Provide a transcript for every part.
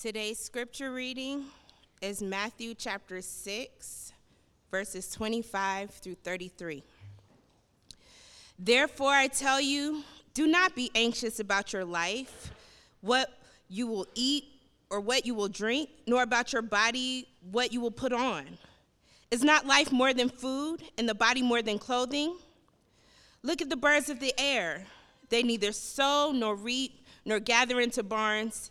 Today's scripture reading is Matthew chapter 6, verses 25 through 33. Therefore, I tell you, do not be anxious about your life, what you will eat or what you will drink, nor about your body, what you will put on. Is not life more than food, and the body more than clothing? Look at the birds of the air. They neither sow nor reap nor gather into barns,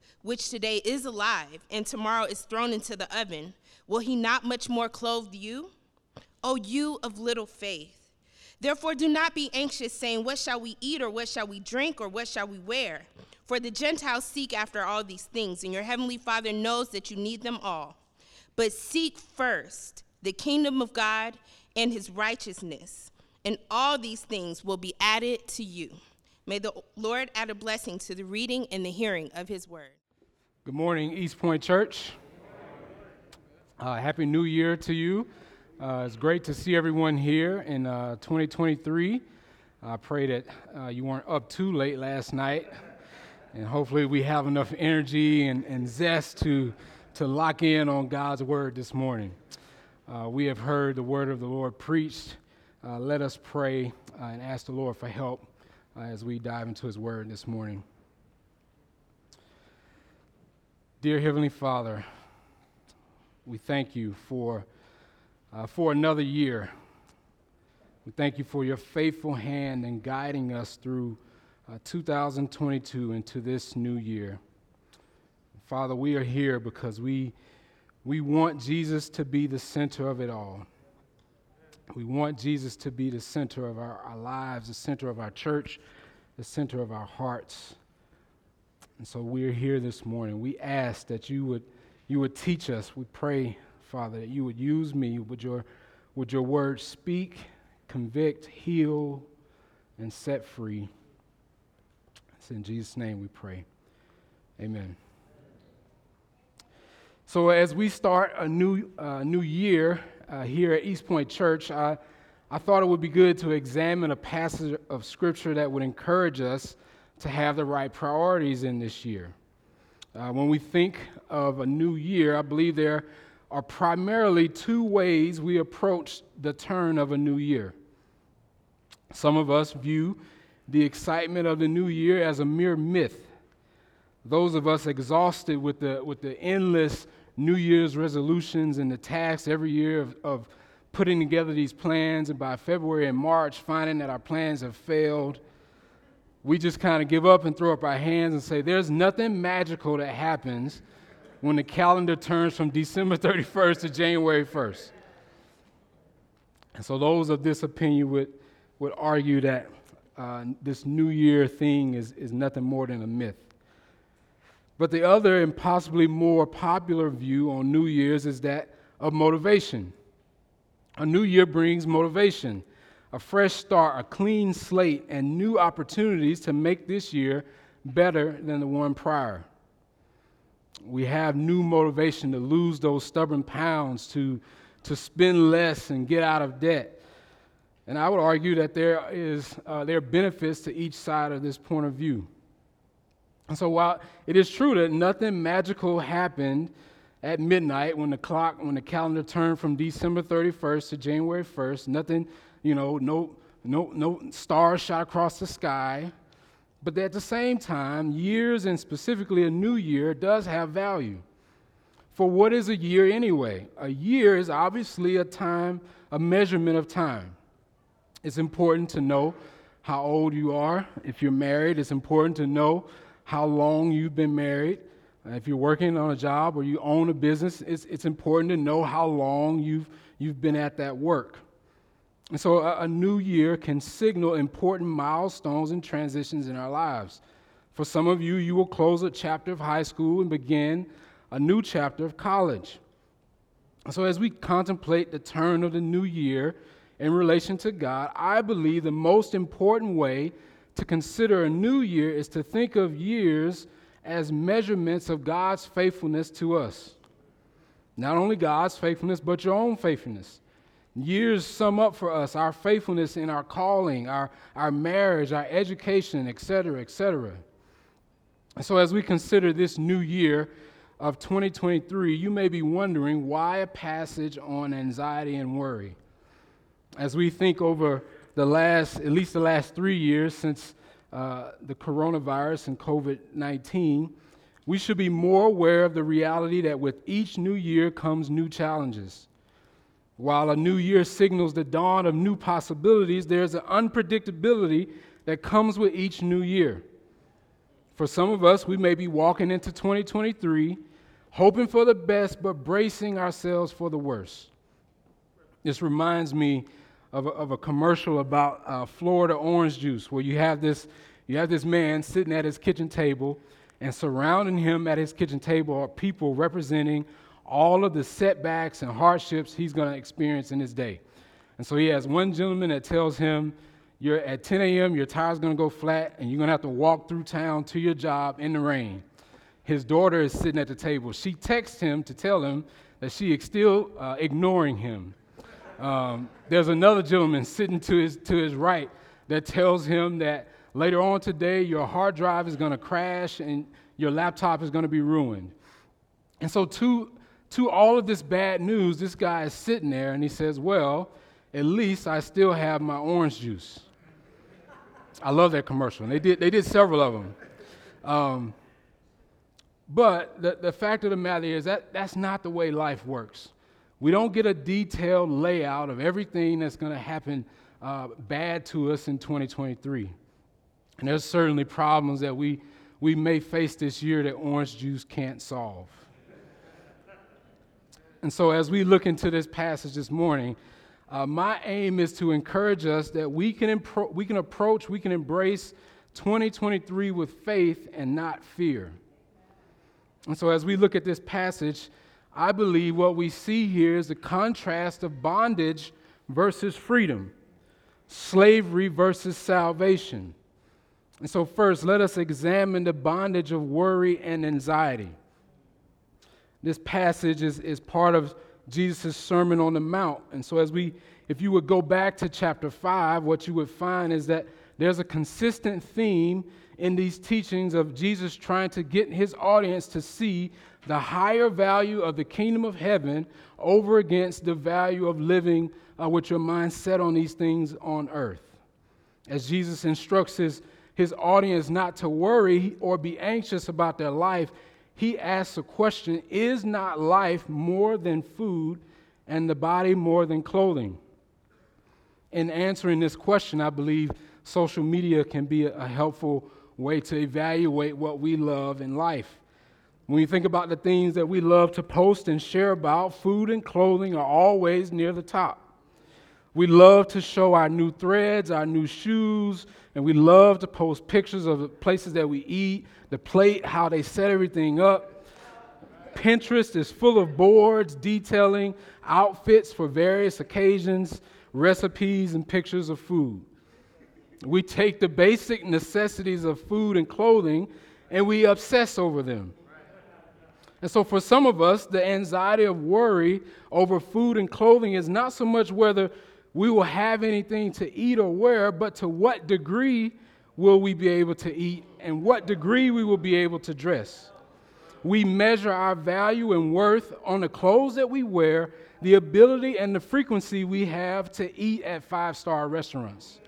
which today is alive and tomorrow is thrown into the oven, will he not much more clothe you? O you of little faith. Therefore, do not be anxious, saying, What shall we eat, or what shall we drink, or what shall we wear? For the Gentiles seek after all these things, and your heavenly Father knows that you need them all. But seek first the kingdom of God and his righteousness, and all these things will be added to you. May the Lord add a blessing to the reading and the hearing of his word. Good morning, East Point Church. Uh, Happy New Year to you. Uh, it's great to see everyone here in uh, 2023. I pray that uh, you weren't up too late last night, and hopefully, we have enough energy and, and zest to, to lock in on God's word this morning. Uh, we have heard the word of the Lord preached. Uh, let us pray and ask the Lord for help as we dive into his word this morning. Dear Heavenly Father, we thank you for uh, for another year. We thank you for your faithful hand in guiding us through uh, 2022 into this new year. Father, we are here because we, we want Jesus to be the center of it all. We want Jesus to be the center of our, our lives, the center of our church, the center of our hearts. And so we're here this morning. We ask that you would, you would teach us. We pray Father, that you would use me. Would your, would your word speak, convict, heal, and set free? It's in Jesus' name we pray. Amen. So, as we start a new, uh, new year uh, here at East Point Church, I, I thought it would be good to examine a passage of Scripture that would encourage us to have the right priorities in this year. Uh, when we think of a new year, I believe there are primarily two ways we approach the turn of a new year. Some of us view the excitement of the new year as a mere myth. Those of us exhausted with the, with the endless New Year's resolutions and the tasks every year of, of putting together these plans, and by February and March, finding that our plans have failed, we just kind of give up and throw up our hands and say, There's nothing magical that happens when the calendar turns from December 31st to January 1st. And so those of this opinion would, would argue that uh, this New Year thing is, is nothing more than a myth. But the other and possibly more popular view on New Year's is that of motivation. A new year brings motivation, a fresh start, a clean slate, and new opportunities to make this year better than the one prior we have new motivation to lose those stubborn pounds, to, to spend less and get out of debt. And I would argue that there, is, uh, there are benefits to each side of this point of view. And so while it is true that nothing magical happened at midnight when the clock, when the calendar turned from December 31st to January 1st, nothing, you know, no, no, no stars shot across the sky, but at the same time, years and specifically a new year does have value. For what is a year anyway? A year is obviously a time, a measurement of time. It's important to know how old you are. If you're married, it's important to know how long you've been married. Uh, if you're working on a job or you own a business, it's, it's important to know how long you've, you've been at that work. And so a, a, new year can signal important milestones and transitions in our lives. For some of you, you will close a chapter of high school and begin a new chapter of college. So, as we contemplate the turn of the new year in relation to God, I believe the most important way to consider a new year is to think of years as measurements of God's faithfulness to us. Not only God's faithfulness, but your own faithfulness. Years sum up for us our faithfulness in our calling, our, our marriage, our education, etc., etc. So, as we consider this new year of 2023, you may be wondering why a passage on anxiety and worry. As we think over the last, at least the last three years since uh, the coronavirus and COVID 19, we should be more aware of the reality that with each new year comes new challenges. While a new year signals the dawn of new possibilities, there's an unpredictability that comes with each new year. For some of us, we may be walking into 2023 hoping for the best, but bracing ourselves for the worst. This reminds me of a, of a commercial about uh, Florida orange juice, where you have, this, you have this man sitting at his kitchen table, and surrounding him at his kitchen table are people representing all of the setbacks and hardships he's going to experience in his day. And so he has one gentleman that tells him, you're at 10 a.m., your tire's going to go flat, and you're going to have to walk through town to your job in the rain. His daughter is sitting at the table. She texts him to tell him that she is still uh, ignoring him. Um, there's another gentleman sitting to his, to his right that tells him that later on today your hard drive is going to crash and your laptop is going to be ruined. And so, to to all of this bad news, this guy is sitting there and he says, Well, at least I still have my orange juice. I love that commercial. And they did, they did several of them. Um, but the, the fact of the matter is that that's not the way life works. We don't get a detailed layout of everything that's going to happen uh, bad to us in 2023. And there's certainly problems that we, we may face this year that orange juice can't solve. And so, as we look into this passage this morning, uh, my aim is to encourage us that we can, impro- we can approach, we can embrace 2023 with faith and not fear. And so, as we look at this passage, I believe what we see here is the contrast of bondage versus freedom, slavery versus salvation. And so, first, let us examine the bondage of worry and anxiety this passage is, is part of Jesus' Sermon on the Mount. And so, as we, if you would go back to chapter 5, what you would find is that there's a consistent theme in these teachings of Jesus trying to get his audience to see the higher value of the kingdom of heaven over against the value of living uh, with your mind set on these things on earth. As Jesus instructs his, his audience not to worry or be anxious about their life, he asks a question Is not life more than food and the body more than clothing? In answering this question, I believe social media can be a helpful way to evaluate what we love in life. When you think about the things that we love to post and share about, food and clothing are always near the top. We love to show our new threads, our new shoes, and we love to post pictures of the places that we eat, the plate, how they set everything up. Pinterest is full of boards detailing outfits for various occasions, recipes, and pictures of food. We take the basic necessities of food and clothing and we obsess over them. And so, for some of us, the anxiety of worry over food and clothing is not so much whether we will have anything to eat or wear, but to what degree will we be able to eat and what degree we will be able to dress. We measure our value and worth on the clothes that we wear, the ability and the frequency we have to eat at five star restaurants.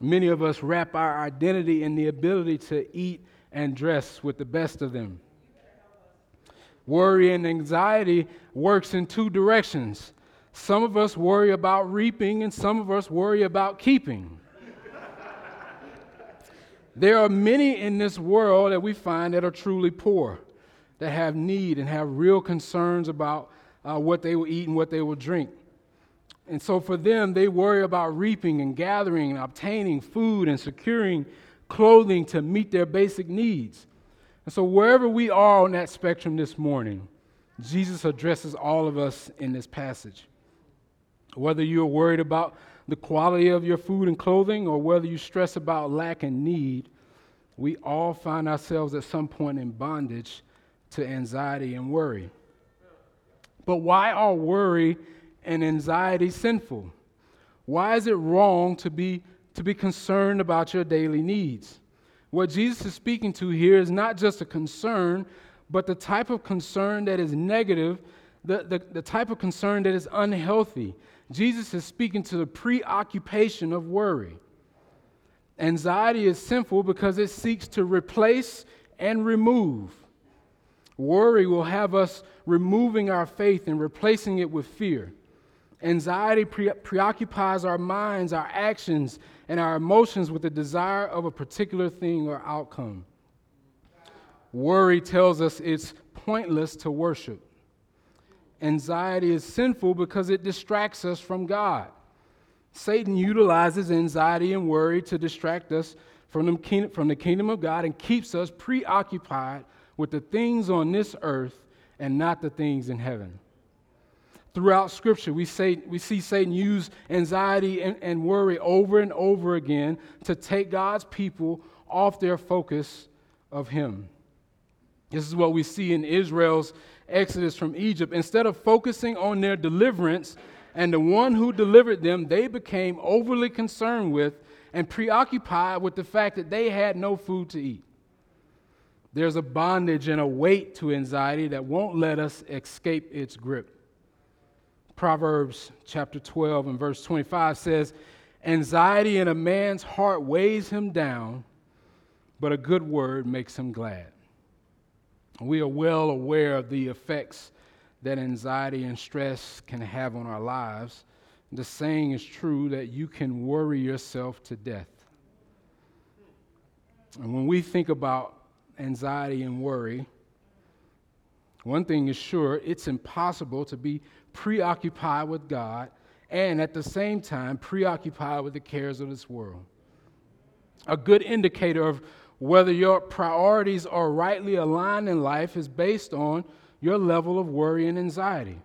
Many of us wrap our identity in the ability to eat and dress with the best of them. Worry and anxiety works in two directions. Some of us worry about reaping, and some of us worry about keeping. There are many in this world that we find that are truly poor, that have need and have real concerns about uh, what they will eat and what they will drink. And so for them, they worry about reaping and gathering and obtaining food and securing clothing to meet their basic needs. And so, wherever we are on that spectrum this morning, Jesus addresses all of us in this passage. Whether you're worried about the quality of your food and clothing or whether you stress about lack and need, we all find ourselves at some point in bondage to anxiety and worry. But why are worry and anxiety sinful? Why is it wrong to be, to be concerned about your daily needs? What Jesus is speaking to here is not just a concern, but the type of concern that is negative, the, the, the type of concern that is unhealthy. Jesus is speaking to the preoccupation of worry. Anxiety is sinful because it seeks to replace and remove. Worry will have us removing our faith and replacing it with fear. Anxiety pre- preoccupies our minds, our actions, and our emotions with the desire of a particular thing or outcome. Worry tells us it's pointless to worship. Anxiety is sinful because it distracts us from God. Satan utilizes anxiety and worry to distract us from the, from the kingdom of God and keeps us preoccupied with the things on this earth and not the things in heaven. Throughout Scripture, we, say, we see Satan use anxiety and, and worry over and over again to take God's people off their focus of Him. This is what we see in Israel's exodus from Egypt. Instead of focusing on their deliverance and the one who delivered them, they became overly concerned with and preoccupied with the fact that they had no food to eat. There's a bondage and a weight to anxiety that won't let us escape its grip. Proverbs chapter 12 and verse 25 says, Anxiety in a man's heart weighs him down, but a good word makes him glad. We are well aware of the effects that anxiety and stress can have on our lives. The saying is true that you can worry yourself to death. And when we think about anxiety and worry, one thing is sure it's impossible to be preoccupied with God and at the same time preoccupied with the cares of this world. A good indicator of whether your priorities are rightly aligned in life is based on your level of worry and anxiety.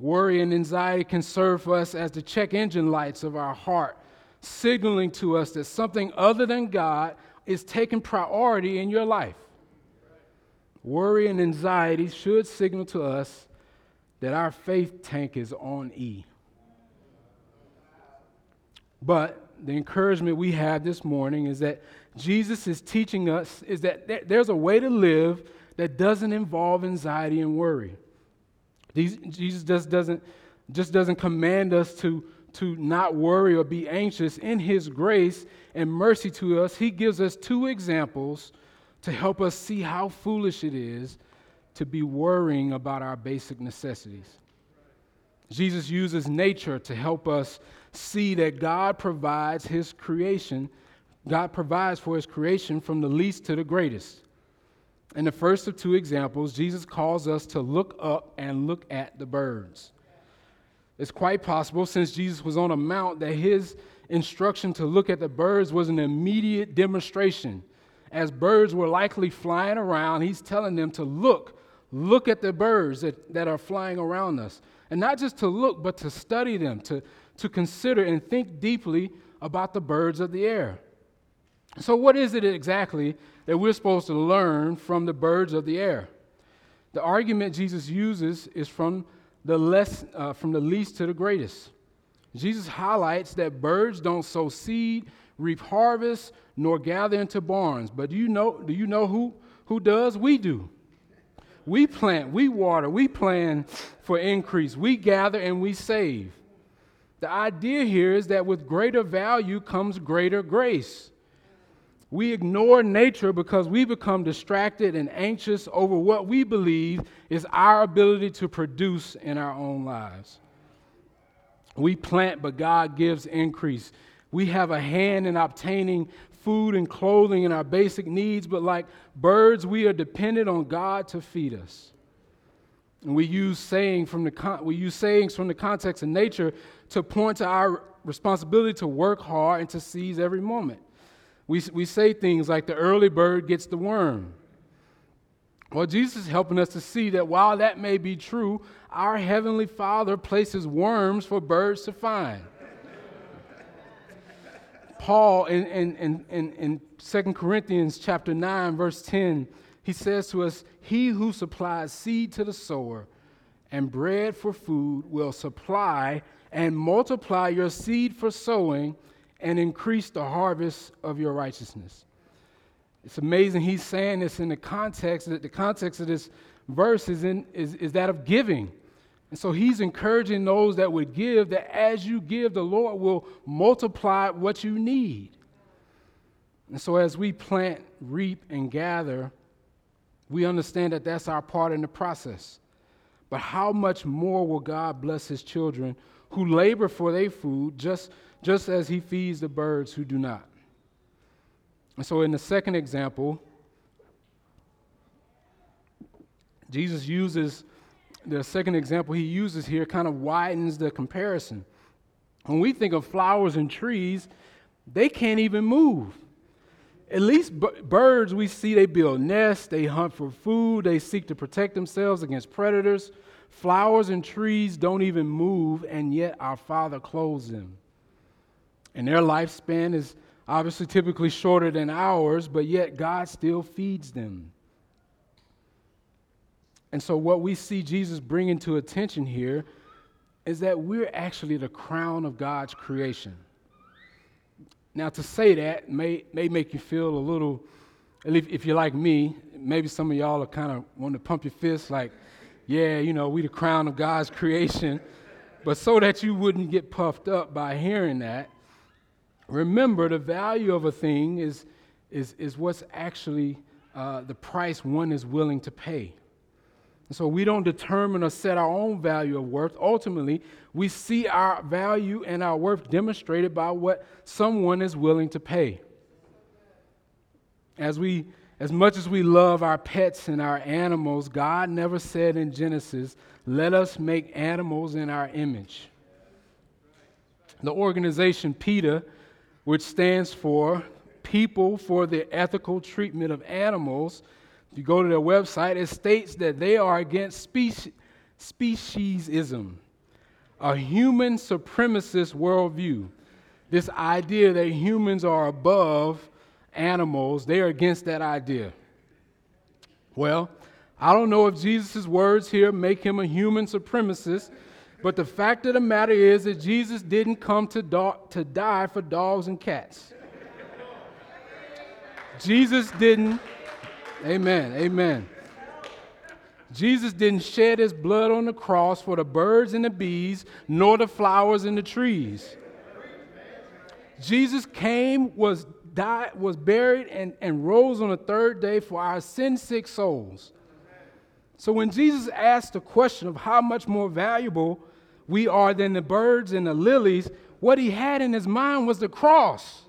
Worry and anxiety can serve us as the check engine lights of our heart, signaling to us that something other than God is taking priority in your life. Worry and anxiety should signal to us that our faith tank is on E. But the encouragement we have this morning is that Jesus is teaching us is that there's a way to live that doesn't involve anxiety and worry. Jesus just doesn't, just doesn't command us to, to not worry or be anxious. In His grace and mercy to us, He gives us two examples to help us see how foolish it is to be worrying about our basic necessities. Jesus uses nature to help us see that God provides His creation God provides for his creation from the least to the greatest. In the first of two examples, Jesus calls us to look up and look at the birds. It's quite possible, since Jesus was on a mount, that his instruction to look at the birds was an immediate demonstration. As birds were likely flying around, he's telling them to look, look at the birds that, that are flying around us. And not just to look, but to study them, to, to consider and think deeply about the birds of the air. So, what is it exactly that we're supposed to learn from the birds of the air? The argument Jesus uses is from the, less, uh, from the least to the greatest. Jesus highlights that birds don't sow seed, reap harvest, nor gather into barns. But do you know, do you know who, who does? We do. We plant, we water, we plan for increase, we gather and we save. The idea here is that with greater value comes greater grace. We ignore nature because we become distracted and anxious over what we believe is our ability to produce in our own lives. We plant, but God gives increase. We have a hand in obtaining food and clothing and our basic needs, but like birds, we are dependent on God to feed us. And we use, saying from the con- we use sayings from the context of nature to point to our responsibility to work hard and to seize every moment. We, we say things like the early bird gets the worm. Well, Jesus is helping us to see that while that may be true, our Heavenly Father places worms for birds to find. Paul in, in, in, in, 2 Corinthians chapter 9, verse 10, he says to us, He who supplies seed to the sower and bread for food will supply and multiply your seed for sowing and increase the harvest of your righteousness. It's amazing he's saying this in the context that the context of this verse is, in, is, is that of giving. And so he's encouraging those that would give that as you give, the Lord will multiply what you need. And so as we plant, reap, and gather, we understand that that's our part in the process. But how much more will God bless his children who labor for their food just, just as he feeds the birds who do not? And so in the second example, Jesus uses the second example he uses here kind of widens the comparison. When we think of flowers and trees, they can't even move. At least b- birds, we see they build nests, they hunt for food, they seek to protect themselves against predators. Flowers and trees don't even move, and yet our Father clothes them. And their lifespan is obviously typically shorter than ours, but yet God still feeds them. And so, what we see Jesus bringing to attention here is that we're actually the crown of God's creation. Now, to say that may, may make you feel a little, if you're like me, maybe some of y'all are kind of want to pump your fists like, yeah, you know, we the crown of God's creation. But so that you wouldn't get puffed up by hearing that, remember the value of a thing is, is, is what's actually uh, the price one is willing to pay. And so we don't determine or set our own value of worth. Ultimately, we see our value and our worth demonstrated by what someone is willing to pay. As we as much as we love our pets and our animals, God never said in Genesis, let us make animals in our image. The organization PETA, which stands for People for the Ethical Treatment of Animals, if you go to their website, it states that they are against speci- speciesism, a human supremacist worldview. This idea that humans are above animals, they are against that idea. Well, I don't know if Jesus' words here make him a human supremacist, but the fact of the matter is that Jesus didn't come to, do- to die for dogs and cats. Jesus didn't Amen. Amen. Jesus didn't shed his blood on the cross for the birds and the bees, nor the flowers and the trees. Jesus came, was died, was buried, and, and rose on the third day for our sin sick souls. So when Jesus asked the question of how much more valuable we are than the birds and the lilies, what he had in his mind was the cross.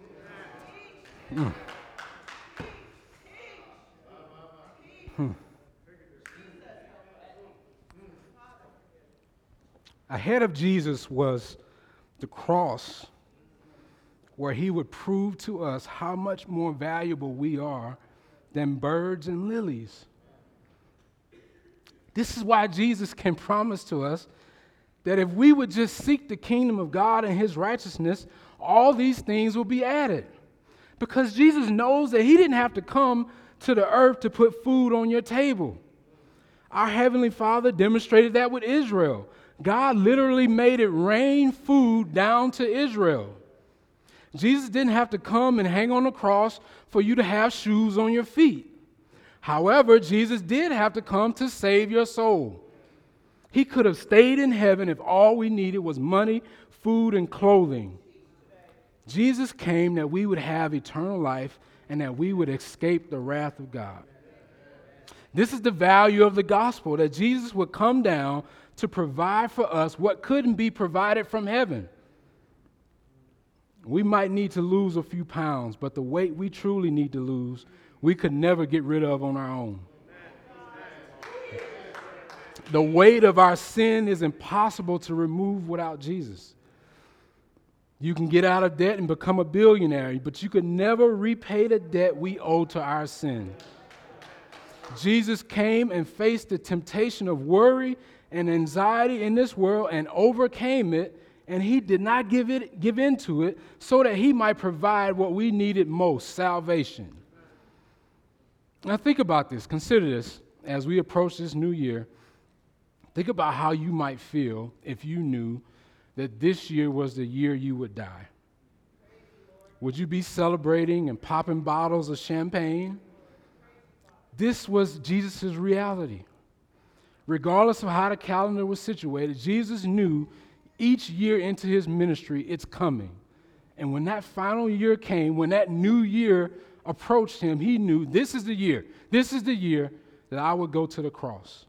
Mm. Ahead of Jesus was the cross, where he would prove to us how much more valuable we are than birds and lilies. This is why Jesus can promise to us that if we would just seek the kingdom of God and his righteousness, all these things will be added. Because Jesus knows that he didn't have to come to the earth to put food on your table. Our Heavenly Father demonstrated that with Israel. God literally made it rain food down to Israel. Jesus didn't have to come and hang on the cross for you to have shoes on your feet. However, Jesus did have to come to save your soul. He could have stayed in heaven if all we needed was money, food, and clothing. Jesus came that we would have eternal life and that we would escape the wrath of God. This is the value of the gospel that Jesus would come down to provide for us what couldn't be provided from heaven. We might need to lose a few pounds, but the weight we truly need to lose, we could never get rid of on our own. The weight of our sin is impossible to remove without Jesus. You can get out of debt and become a billionaire, but you could never repay the debt we owe to our sin. Jesus came and faced the temptation of worry and anxiety in this world and overcame it, and he did not give, it, give in to it so that he might provide what we needed most salvation. Now, think about this. Consider this as we approach this new year. Think about how you might feel if you knew that this year was the year you would die. Would you be celebrating and popping bottles of champagne? This was Jesus' reality. Regardless of how the calendar was situated, Jesus knew each year into his ministry, it's coming. And when that final year came, when that new year approached him, he knew this is the year. This is the year that I would go to the cross.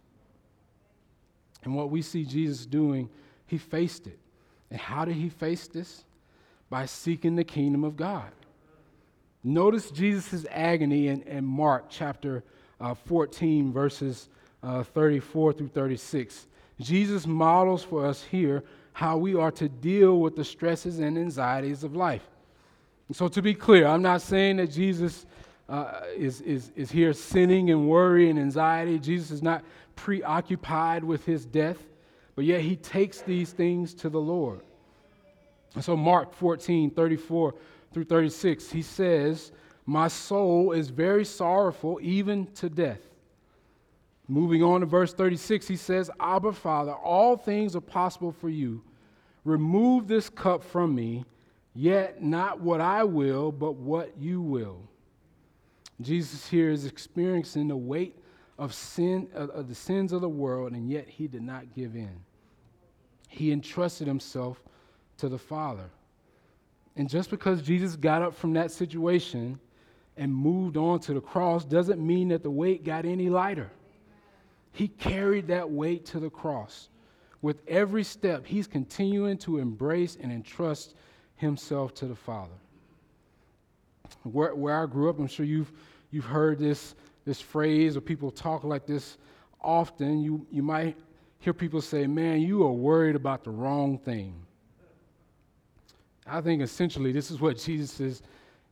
And what we see Jesus doing, he faced it. And how did he face this? By seeking the kingdom of God. Notice Jesus' agony in, in Mark chapter uh, 14, verses uh, 34 through 36. Jesus models for us here how we are to deal with the stresses and anxieties of life. So, to be clear, I'm not saying that Jesus uh, is, is, is here sinning and worry and anxiety. Jesus is not preoccupied with his death, but yet he takes these things to the Lord. And so, Mark 14, 34 through 36, he says, My soul is very sorrowful, even to death. Moving on to verse 36, he says, Abba, Father, all things are possible for you. Remove this cup from me, yet not what I will, but what you will. Jesus here is experiencing the weight of sin of, the sins of the world, and yet he did not give in. He entrusted himself to the Father. And just because Jesus got up from that situation and moved on to the cross doesn't mean that the weight got any lighter. He carried that weight to the cross. With every step, he's continuing to embrace and entrust himself to the Father. Where, where I grew up, I'm sure you've, you've heard this, this phrase or people talk like this often. You, you might hear people say, Man, you are worried about the wrong thing. I think essentially this is what Jesus is,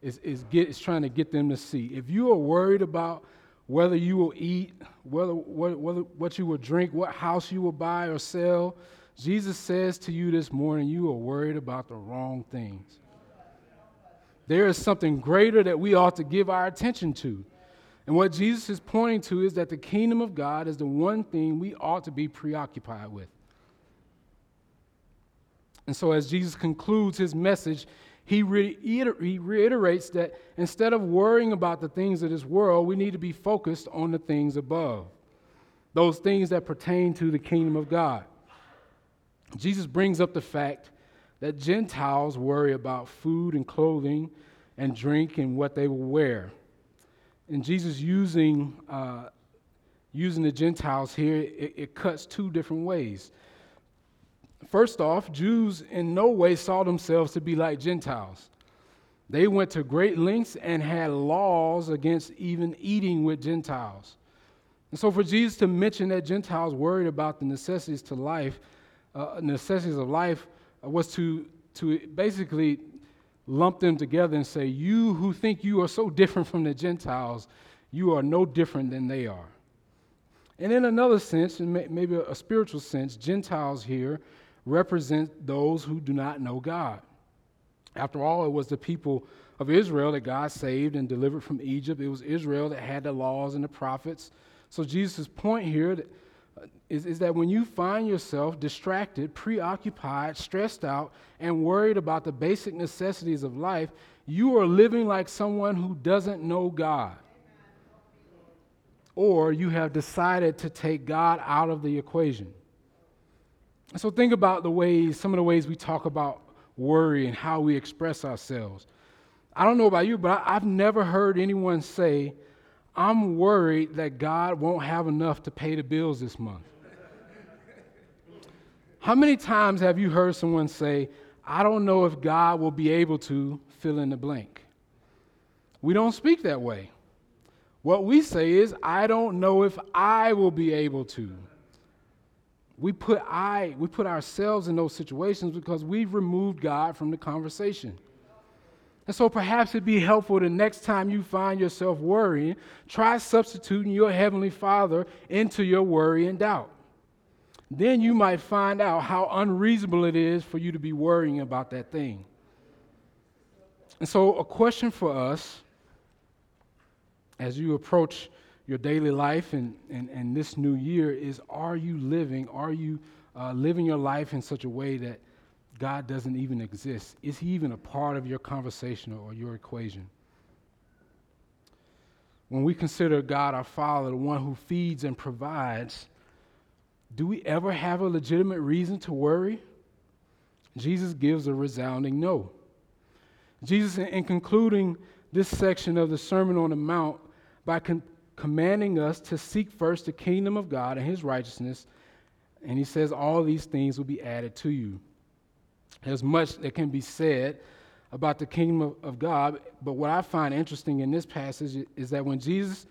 is, is, get, is trying to get them to see. If you are worried about whether you will eat, whether, whether, what you will drink, what house you will buy or sell, Jesus says to you this morning, you are worried about the wrong things. There is something greater that we ought to give our attention to. And what Jesus is pointing to is that the kingdom of God is the one thing we ought to be preoccupied with. And so, as Jesus concludes his message, he, reiter- he reiterates that instead of worrying about the things of this world, we need to be focused on the things above, those things that pertain to the kingdom of God. Jesus brings up the fact that Gentiles worry about food and clothing and drink and what they will wear. And Jesus using, uh, using the Gentiles here, it, it cuts two different ways. First off, Jews in no way saw themselves to be like Gentiles. They went to great lengths and had laws against even eating with Gentiles. And so, for Jesus to mention that Gentiles worried about the necessities to life, uh, necessities of life, was to to basically lump them together and say, "You who think you are so different from the Gentiles, you are no different than they are." And in another sense, and maybe a spiritual sense, Gentiles here represent those who do not know God. After all, it was the people of Israel that God saved and delivered from Egypt. It was Israel that had the laws and the prophets. So Jesus' point here uh, is, is that when you find yourself distracted, preoccupied, stressed out, and worried about the basic necessities of life, you are living like someone who doesn't know God. Or you have decided to take God out of the equation. So think about the ways, some of the ways we talk about worry and how we express ourselves. I don't know about you, but I've never heard anyone say, I'm worried that God won't have enough to pay the bills this month. How many times have you heard someone say, I don't know if God will be able to fill in the blank? We don't speak that way. What we say is, I don't know if I will be able to we put I, we put ourselves in those situations because we've removed God from the conversation. And so perhaps it'd be helpful the next time you find yourself worrying, try substituting your Heavenly Father into your worry and doubt. Then you might find out how unreasonable it is for you to be worrying about that thing. And so, a question for us as you approach your daily life and, and, and this new year is are you living, are you uh, living your life in such a way that God doesn't even exist? Is he even a part of your conversation or your equation? When we consider God our Father, the one who feeds and provides, do we ever have a legitimate reason to worry? Jesus gives a resounding no. Jesus, in concluding this section of the Sermon on the Mount, by con- commanding us to seek first the kingdom of God and his righteousness, and he says, All these things will be added to you. There's much that can be said about the kingdom of, of God, but what I find interesting in this passage is that when Jesus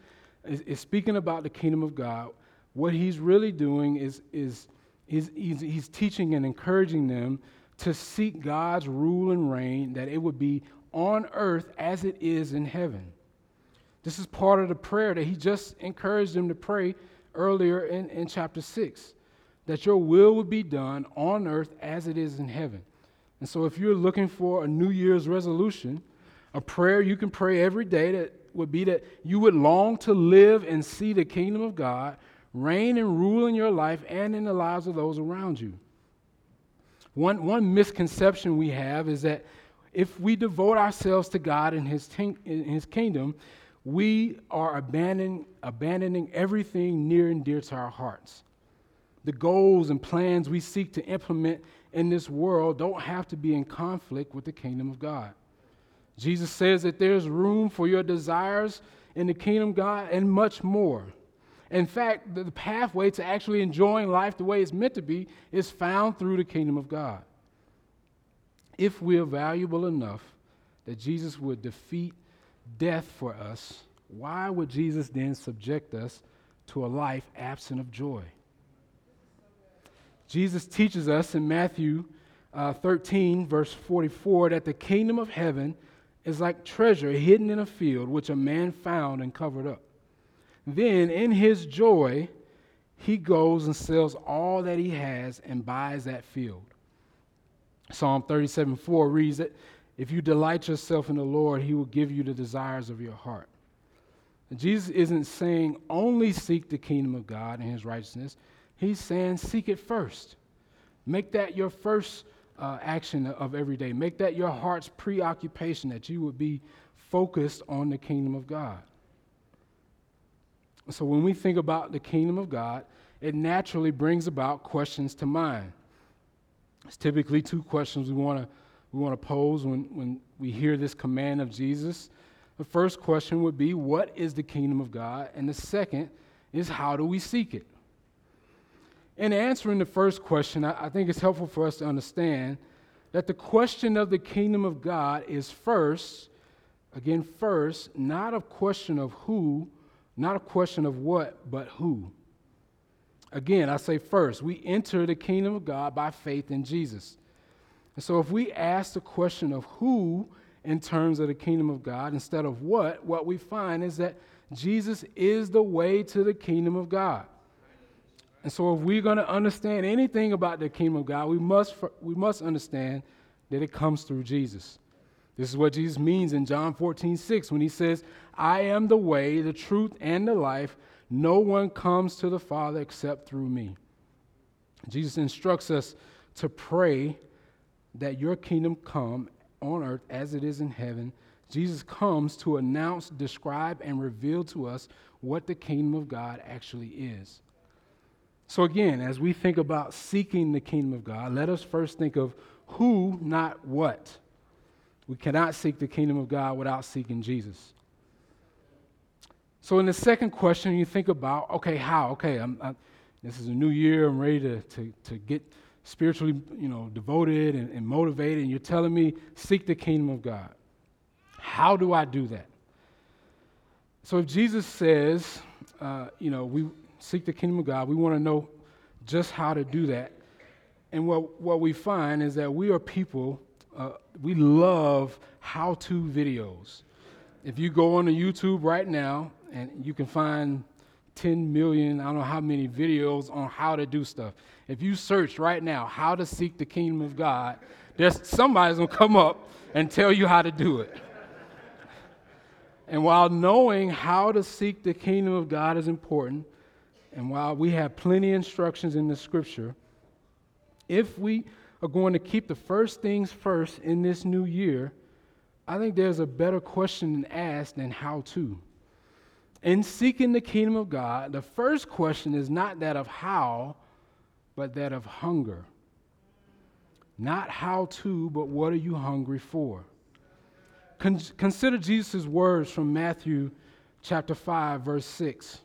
is, is speaking about the kingdom of God, what he's really doing is, is he's, he's, he's teaching and encouraging them to seek God's rule and reign, that it would be on earth as it is in heaven. This is part of the prayer that he just encouraged them to pray earlier in, in chapter 6 that your will would be done on earth as it is in heaven. And so, if you're looking for a New Year's resolution, a prayer you can pray every day that would be that you would long to live and see the kingdom of God reign and rule in your life and in the lives of those around you. One, one misconception we have is that if we devote ourselves to God and His, in his kingdom, we are abandoning, abandoning everything near and dear to our hearts. The goals and plans we seek to implement in this world don't have to be in conflict with the kingdom of God. Jesus says that there's room for your desires in the kingdom of God and much more. In fact, the pathway to actually enjoying life the way it's meant to be is found through the kingdom of God. If we are valuable enough that Jesus would defeat death for us, why would Jesus then subject us to a life absent of joy? Jesus teaches us in Matthew uh, 13, verse 44, that the kingdom of heaven is like treasure hidden in a field, which a man found and covered up. Then, in his joy, he goes and sells all that he has and buys that field. Psalm 37 4 reads that if you delight yourself in the Lord, he will give you the desires of your heart. And Jesus isn't saying only seek the kingdom of God and his righteousness, he's saying seek it first. Make that your first uh, action of every day. Make that your heart's preoccupation that you would be focused on the kingdom of God. So when we think about the kingdom of God, it naturally brings about questions to mind. It's typically two questions we want to we want to pose when, when we hear this command of Jesus. The first question would be, What is the kingdom of God? And the second is, How do we seek it? In answering the first question, I, I think it's helpful for us to understand that the question of the kingdom of God is first, again, first, not a question of who not a question of what, but who. Again, I say first, we enter the kingdom of God by faith in Jesus. And so if we ask the question of who in terms of the kingdom of God instead of what, what we find is that Jesus is the way to the kingdom of God. And so if we're going to understand anything about the kingdom of God, we must, we must understand that it comes through Jesus. This is what Jesus means in John 14, 6, when he says, I am the way, the truth, and the life. No one comes to the Father except through me. Jesus instructs us to pray that your kingdom come on earth as it is in heaven. Jesus comes to announce, describe, and reveal to us what the kingdom of God actually is. So, again, as we think about seeking the kingdom of God, let us first think of who, not what. We cannot seek the kingdom of God without seeking Jesus. So, in the second question, you think about okay, how? Okay, I'm, I'm, this is a new year. I'm ready to, to, to get spiritually you know, devoted and, and motivated, and you're telling me seek the kingdom of God. How do I do that? So, if Jesus says, uh, you know, we seek the kingdom of God, we want to know just how to do that. And what, what we find is that we are people uh, we love how to videos. If you go on to YouTube right now, and you can find 10 million, I don't know how many videos on how to do stuff. If you search right now, how to seek the kingdom of God, there's somebody's gonna come up and tell you how to do it. And while knowing how to seek the kingdom of God is important, and while we have plenty of instructions in the scripture, if we are going to keep the first things first in this new year, I think there's a better question asked than how to. In seeking the kingdom of God, the first question is not that of how, but that of hunger. Not how to, but what are you hungry for? Con- consider Jesus' words from Matthew chapter 5, verse 6.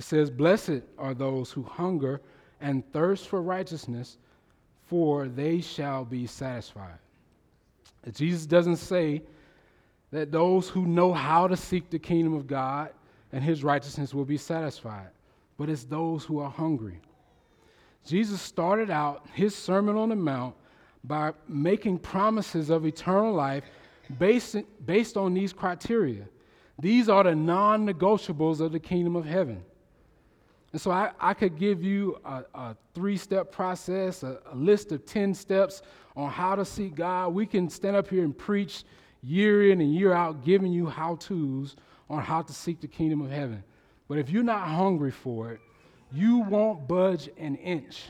It says, Blessed are those who hunger and thirst for righteousness, for they shall be satisfied. Jesus doesn't say that those who know how to seek the kingdom of God and his righteousness will be satisfied, but it's those who are hungry. Jesus started out his Sermon on the Mount by making promises of eternal life based, based on these criteria. These are the non negotiables of the kingdom of heaven. And so I, I could give you a, a three step process, a, a, list of 10 steps on how to seek God. We can stand up here and preach year in and year out, giving you how to's on how to seek the kingdom of heaven. But if you're not hungry for it, you won't budge an inch.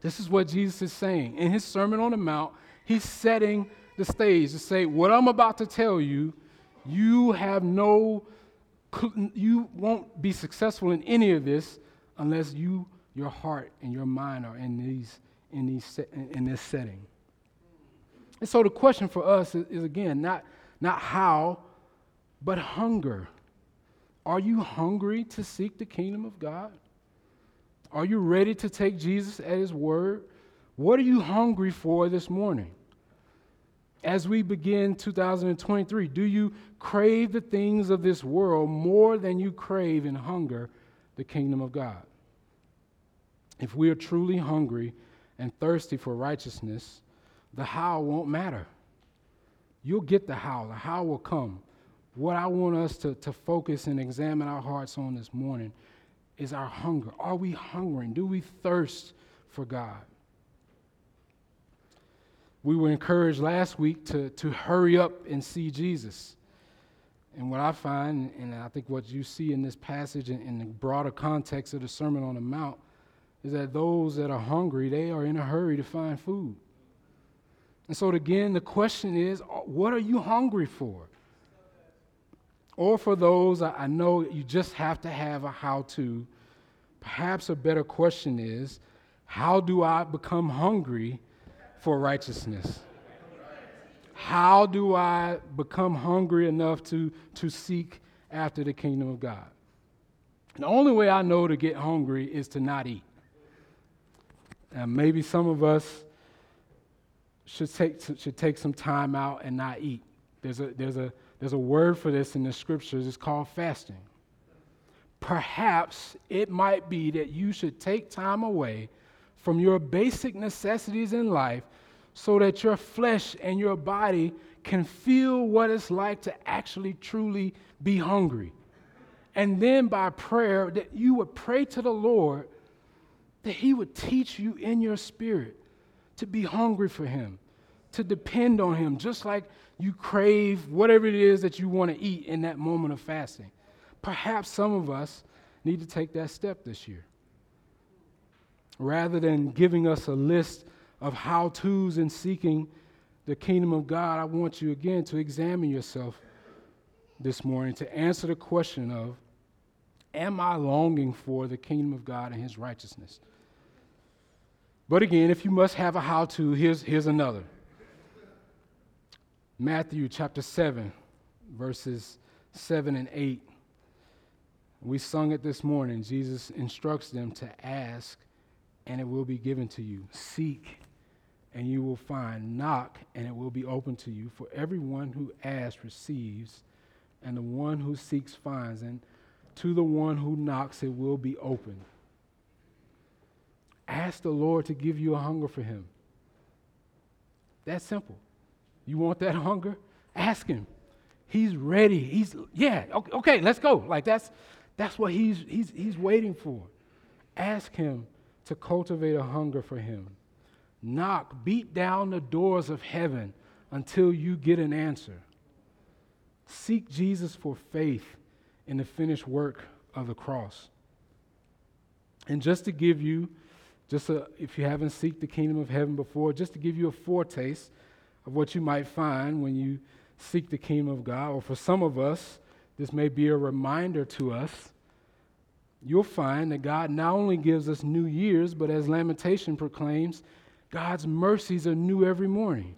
This is what Jesus is saying. In his Sermon on the Mount, he's setting the stage to say, What I'm about to tell you, you have no, you won't be successful in any of this unless you, your heart and your mind are in, these, in, these, in this setting. And so the question for us is, is again, not, not how, but hunger. Are you hungry to seek the kingdom of God? Are you ready to take Jesus at his word? What are you hungry for this morning? As we begin 2023? Do you crave the things of this world more than you crave and hunger the kingdom of God? If we are truly hungry and thirsty for righteousness, the how won't matter. You'll get the how, the how will come. What I want us to, to focus and examine our hearts on this morning is our hunger. Are we hungering? Do we thirst for God? We were encouraged last week to, to hurry up and see Jesus. And what I find, and I think what you see in this passage in, in the broader context of the Sermon on the Mount, is that those that are hungry, they are in a hurry to find food. And so, again, the question is uh, what are you hungry for? Or for those, I know you just have to have a how to. Perhaps a better question is how do I become hungry for righteousness? How do I become hungry enough to, to seek after the kingdom of God? The only way I know to get hungry is to not eat. And maybe some of us should take, should take some time out and not eat. There's a, there's, a, there's a word for this in the scriptures, it's called fasting. Perhaps it might be that you should take time away from your basic necessities in life so that your flesh and your body can feel what it's like to actually truly be hungry. And then by prayer, that you would pray to the Lord that He would teach you in your spirit to be hungry for Him, to depend on Him, just like you crave whatever it is that you want to eat in that moment of fasting. Perhaps some of us need to take that step this year rather than giving us a list of how to's in seeking the kingdom of God, I want you again to examine yourself this morning to answer the question of Am I longing for the kingdom of God and his righteousness? But again, if you must have a how to, here's, here's another Matthew chapter 7, verses 7 and 8. We sung it this morning. Jesus instructs them to ask and it will be given to you. Seek, and you will find. Knock, and it will be open to you. For everyone who asks receives, and the one who seeks finds, and to the one who knocks it will be open. Ask the Lord to give you a hunger for Him. That simple. You want that hunger? Ask him. He's ready. He's yeah, okay, let's go. Like that's that's what he's he's he's waiting for. Ask him to cultivate a hunger for him. Knock, beat down the doors of heaven until you get an answer. Seek Jesus for faith in the finished work of the cross. And just to give you, just a, if you haven't seeked the kingdom of heaven before, just to give you a foretaste of what you might find when you seek the kingdom of God, or for some of us, this may be a reminder to us. You'll find that God not only gives us new years, but as Lamentation proclaims, God's mercies are new every morning.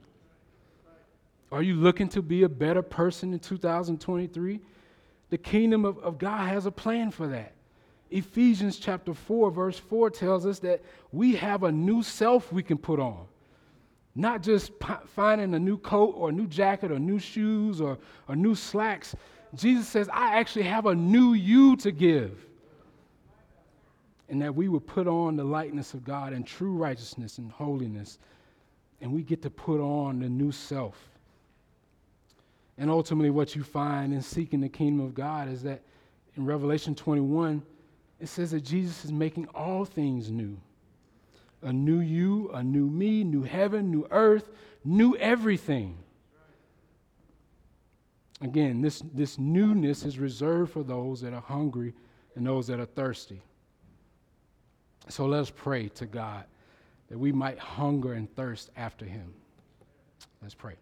Are you looking to be a better person in 2023? The kingdom of, of God has a plan for that. Ephesians chapter 4, verse 4 tells us that we have a new self we can put on. Not just p- finding a new coat or a new jacket or new shoes or, or new slacks. Jesus says, I actually have a new you to give. And that we would put on the likeness of God and true righteousness and holiness. And we get to put on the new self. And ultimately, what you find in seeking the kingdom of God is that in Revelation 21, it says that Jesus is making all things new a new you, a new me, new heaven, new earth, new everything. Again, this, this newness is reserved for those that are hungry and those that are thirsty. So let us pray to God that we might hunger and thirst after Him. Let's pray.